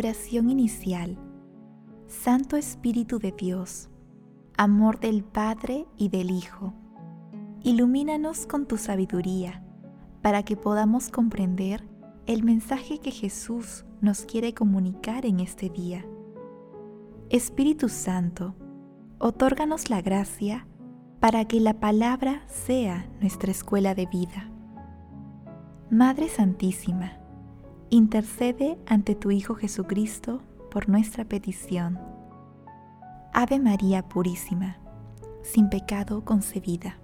Oración inicial. Santo Espíritu de Dios, amor del Padre y del Hijo, ilumínanos con tu sabiduría para que podamos comprender el mensaje que Jesús nos quiere comunicar en este día. Espíritu Santo, otórganos la gracia para que la palabra sea nuestra escuela de vida. Madre Santísima, intercede ante tu Hijo Jesucristo por nuestra petición. Ave María Purísima, sin pecado concebida.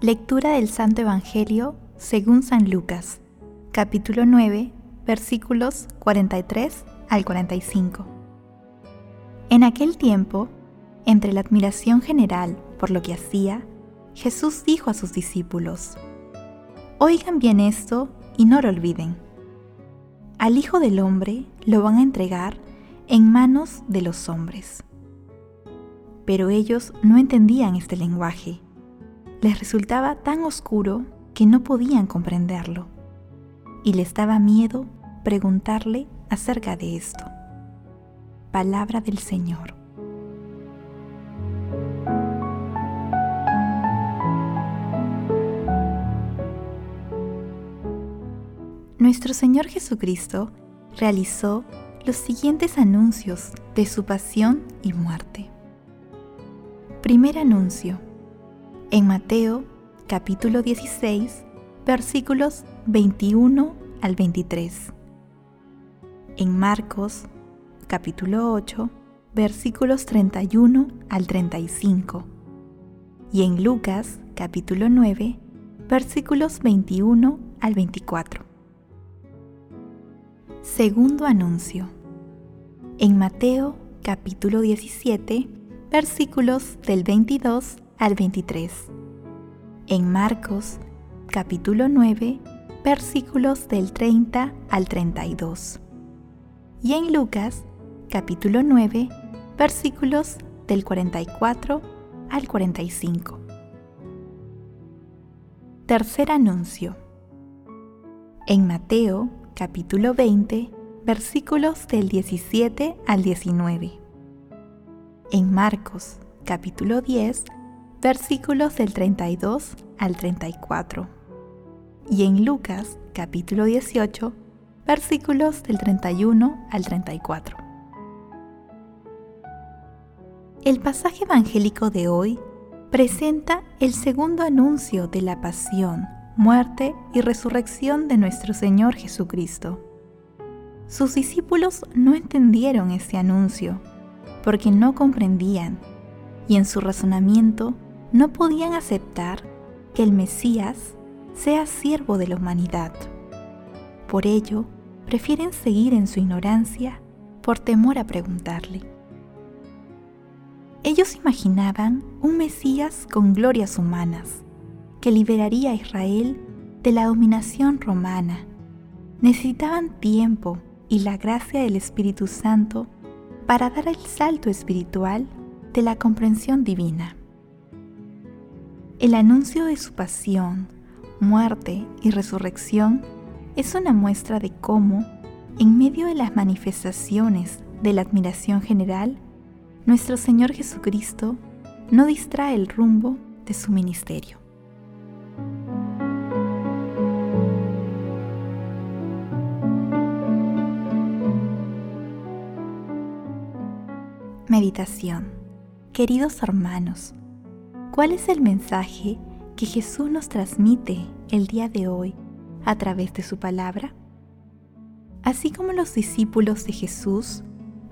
Lectura del Santo Evangelio según San Lucas, capítulo 9, versículos 43 al 45. En aquel tiempo, entre la admiración general por lo que hacía, Jesús dijo a sus discípulos, Oigan bien esto y no lo olviden. Al Hijo del Hombre lo van a entregar en manos de los hombres. Pero ellos no entendían este lenguaje. Les resultaba tan oscuro que no podían comprenderlo. Y les daba miedo preguntarle acerca de esto. Palabra del Señor. Nuestro Señor Jesucristo realizó los siguientes anuncios de su pasión y muerte. Primer anuncio. En Mateo capítulo 16 versículos 21 al 23 en Marcos capítulo 8 versículos 31 al 35 y en Lucas capítulo 9 versículos 21 al 24. Segundo anuncio. En Mateo capítulo 17 versículos del 22 al 23. En Marcos capítulo 9 versículos del 30 al 32 y en Lucas capítulo 9 versículos del 44 al 45. Tercer anuncio. En Mateo capítulo 20 versículos del 17 al 19. En Marcos capítulo 10 versículos del 32 al 34. Y en Lucas capítulo 18 versículos del 31 al 34. El pasaje evangélico de hoy presenta el segundo anuncio de la pasión, muerte y resurrección de nuestro Señor Jesucristo. Sus discípulos no entendieron este anuncio porque no comprendían y en su razonamiento no podían aceptar que el Mesías sea siervo de la humanidad. Por ello, prefieren seguir en su ignorancia por temor a preguntarle. Ellos imaginaban un Mesías con glorias humanas, que liberaría a Israel de la dominación romana. Necesitaban tiempo y la gracia del Espíritu Santo para dar el salto espiritual de la comprensión divina. El anuncio de su pasión, muerte y resurrección es una muestra de cómo, en medio de las manifestaciones de la admiración general, nuestro Señor Jesucristo no distrae el rumbo de su ministerio. Meditación Queridos hermanos, ¿cuál es el mensaje que Jesús nos transmite el día de hoy a través de su palabra? Así como los discípulos de Jesús,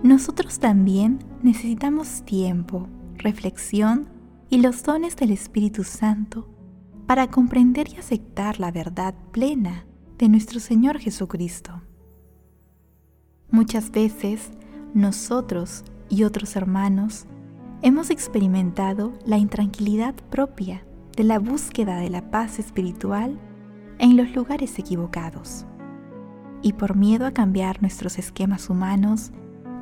nosotros también necesitamos tiempo, reflexión y los dones del Espíritu Santo para comprender y aceptar la verdad plena de nuestro Señor Jesucristo. Muchas veces nosotros y otros hermanos hemos experimentado la intranquilidad propia de la búsqueda de la paz espiritual en los lugares equivocados. Y por miedo a cambiar nuestros esquemas humanos,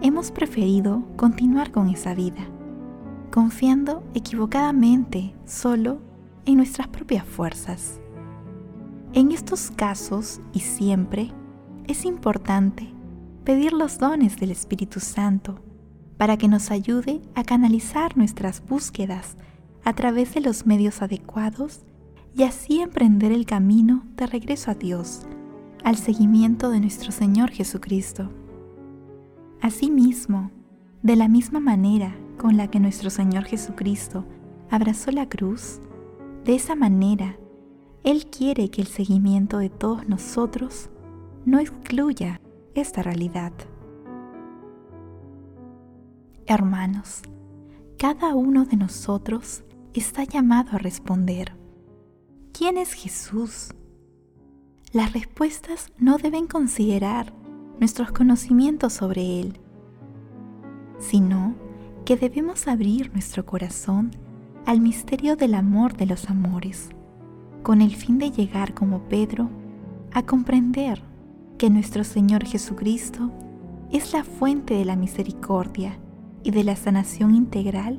hemos preferido continuar con esa vida, confiando equivocadamente solo en nuestras propias fuerzas. En estos casos y siempre es importante pedir los dones del Espíritu Santo para que nos ayude a canalizar nuestras búsquedas a través de los medios adecuados y así emprender el camino de regreso a Dios, al seguimiento de nuestro Señor Jesucristo. Asimismo, de la misma manera con la que nuestro Señor Jesucristo abrazó la cruz, de esa manera, Él quiere que el seguimiento de todos nosotros no excluya esta realidad. Hermanos, cada uno de nosotros está llamado a responder. ¿Quién es Jesús? Las respuestas no deben considerar nuestros conocimientos sobre Él, sino que debemos abrir nuestro corazón al misterio del amor de los amores, con el fin de llegar como Pedro a comprender que nuestro Señor Jesucristo es la fuente de la misericordia y de la sanación integral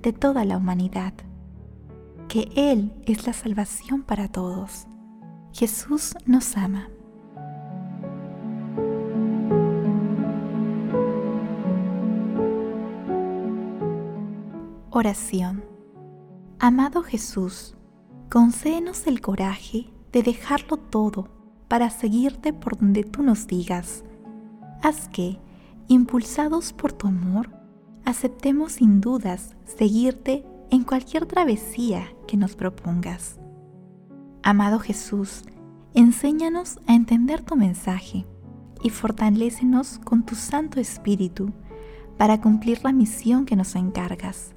de toda la humanidad, que Él es la salvación para todos. Jesús nos ama. Oración. Amado Jesús, concédenos el coraje de dejarlo todo para seguirte por donde tú nos digas. Haz que, impulsados por tu amor, aceptemos sin dudas seguirte en cualquier travesía que nos propongas. Amado Jesús, enséñanos a entender tu mensaje y fortalécenos con tu Santo Espíritu para cumplir la misión que nos encargas,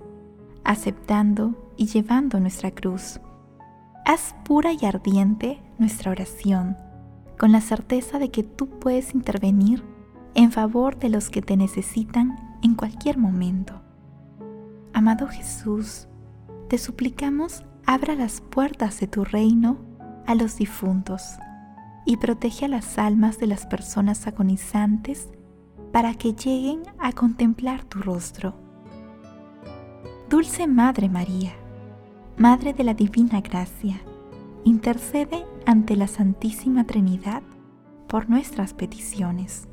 aceptando y llevando nuestra cruz. Haz pura y ardiente nuestra oración, con la certeza de que tú puedes intervenir en favor de los que te necesitan en cualquier momento. Amado Jesús, te suplicamos abra las puertas de tu reino a los difuntos y protege a las almas de las personas agonizantes para que lleguen a contemplar tu rostro. Dulce Madre María, Madre de la Divina Gracia, intercede ante la Santísima Trinidad por nuestras peticiones.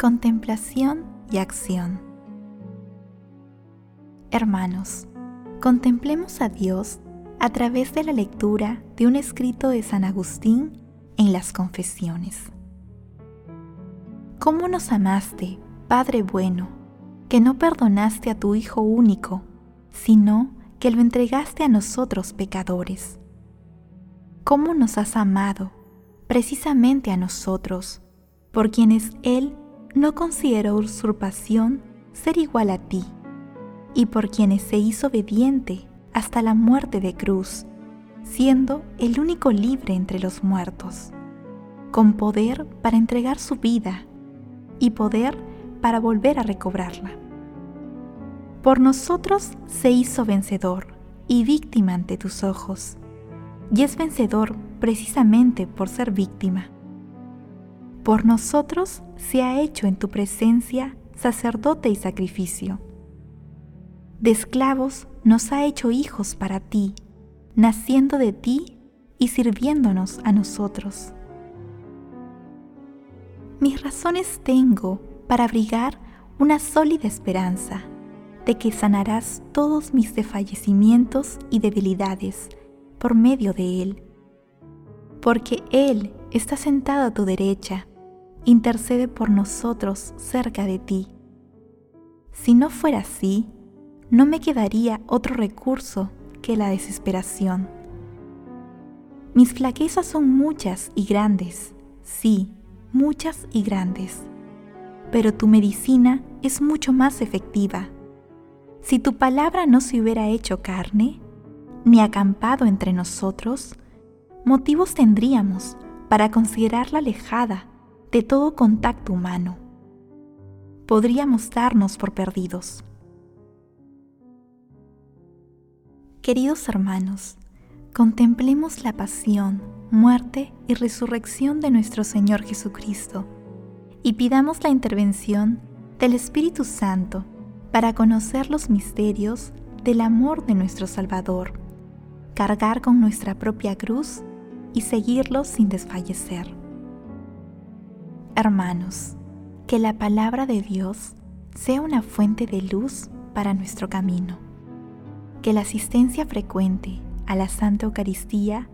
Contemplación y acción. Hermanos, contemplemos a Dios a través de la lectura de un escrito de San Agustín en las Confesiones. ¿Cómo nos amaste, Padre bueno, que no perdonaste a tu Hijo único, sino que lo entregaste a nosotros pecadores? ¿Cómo nos has amado, precisamente a nosotros, por quienes Él no consideró usurpación ser igual a ti, y por quienes se hizo obediente hasta la muerte de cruz, siendo el único libre entre los muertos, con poder para entregar su vida y poder para volver a recobrarla. Por nosotros se hizo vencedor y víctima ante tus ojos, y es vencedor precisamente por ser víctima por nosotros se ha hecho en tu presencia sacerdote y sacrificio. De esclavos nos ha hecho hijos para ti, naciendo de ti y sirviéndonos a nosotros. Mis razones tengo para abrigar una sólida esperanza de que sanarás todos mis desfallecimientos y debilidades por medio de Él, porque Él está sentado a tu derecha intercede por nosotros cerca de ti. Si no fuera así, no me quedaría otro recurso que la desesperación. Mis flaquezas son muchas y grandes, sí, muchas y grandes, pero tu medicina es mucho más efectiva. Si tu palabra no se hubiera hecho carne, ni acampado entre nosotros, motivos tendríamos para considerarla alejada de todo contacto humano. Podríamos darnos por perdidos. Queridos hermanos, contemplemos la pasión, muerte y resurrección de nuestro Señor Jesucristo y pidamos la intervención del Espíritu Santo para conocer los misterios del amor de nuestro Salvador, cargar con nuestra propia cruz y seguirlo sin desfallecer. Hermanos, que la palabra de Dios sea una fuente de luz para nuestro camino. Que la asistencia frecuente a la Santa Eucaristía,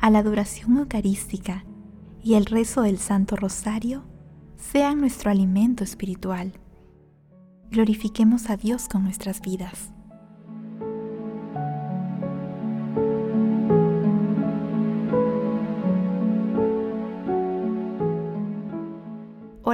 a la adoración eucarística y el rezo del Santo Rosario sean nuestro alimento espiritual. Glorifiquemos a Dios con nuestras vidas.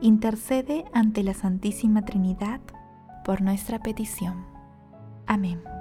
intercede ante la Santísima Trinidad por nuestra petición. Amén.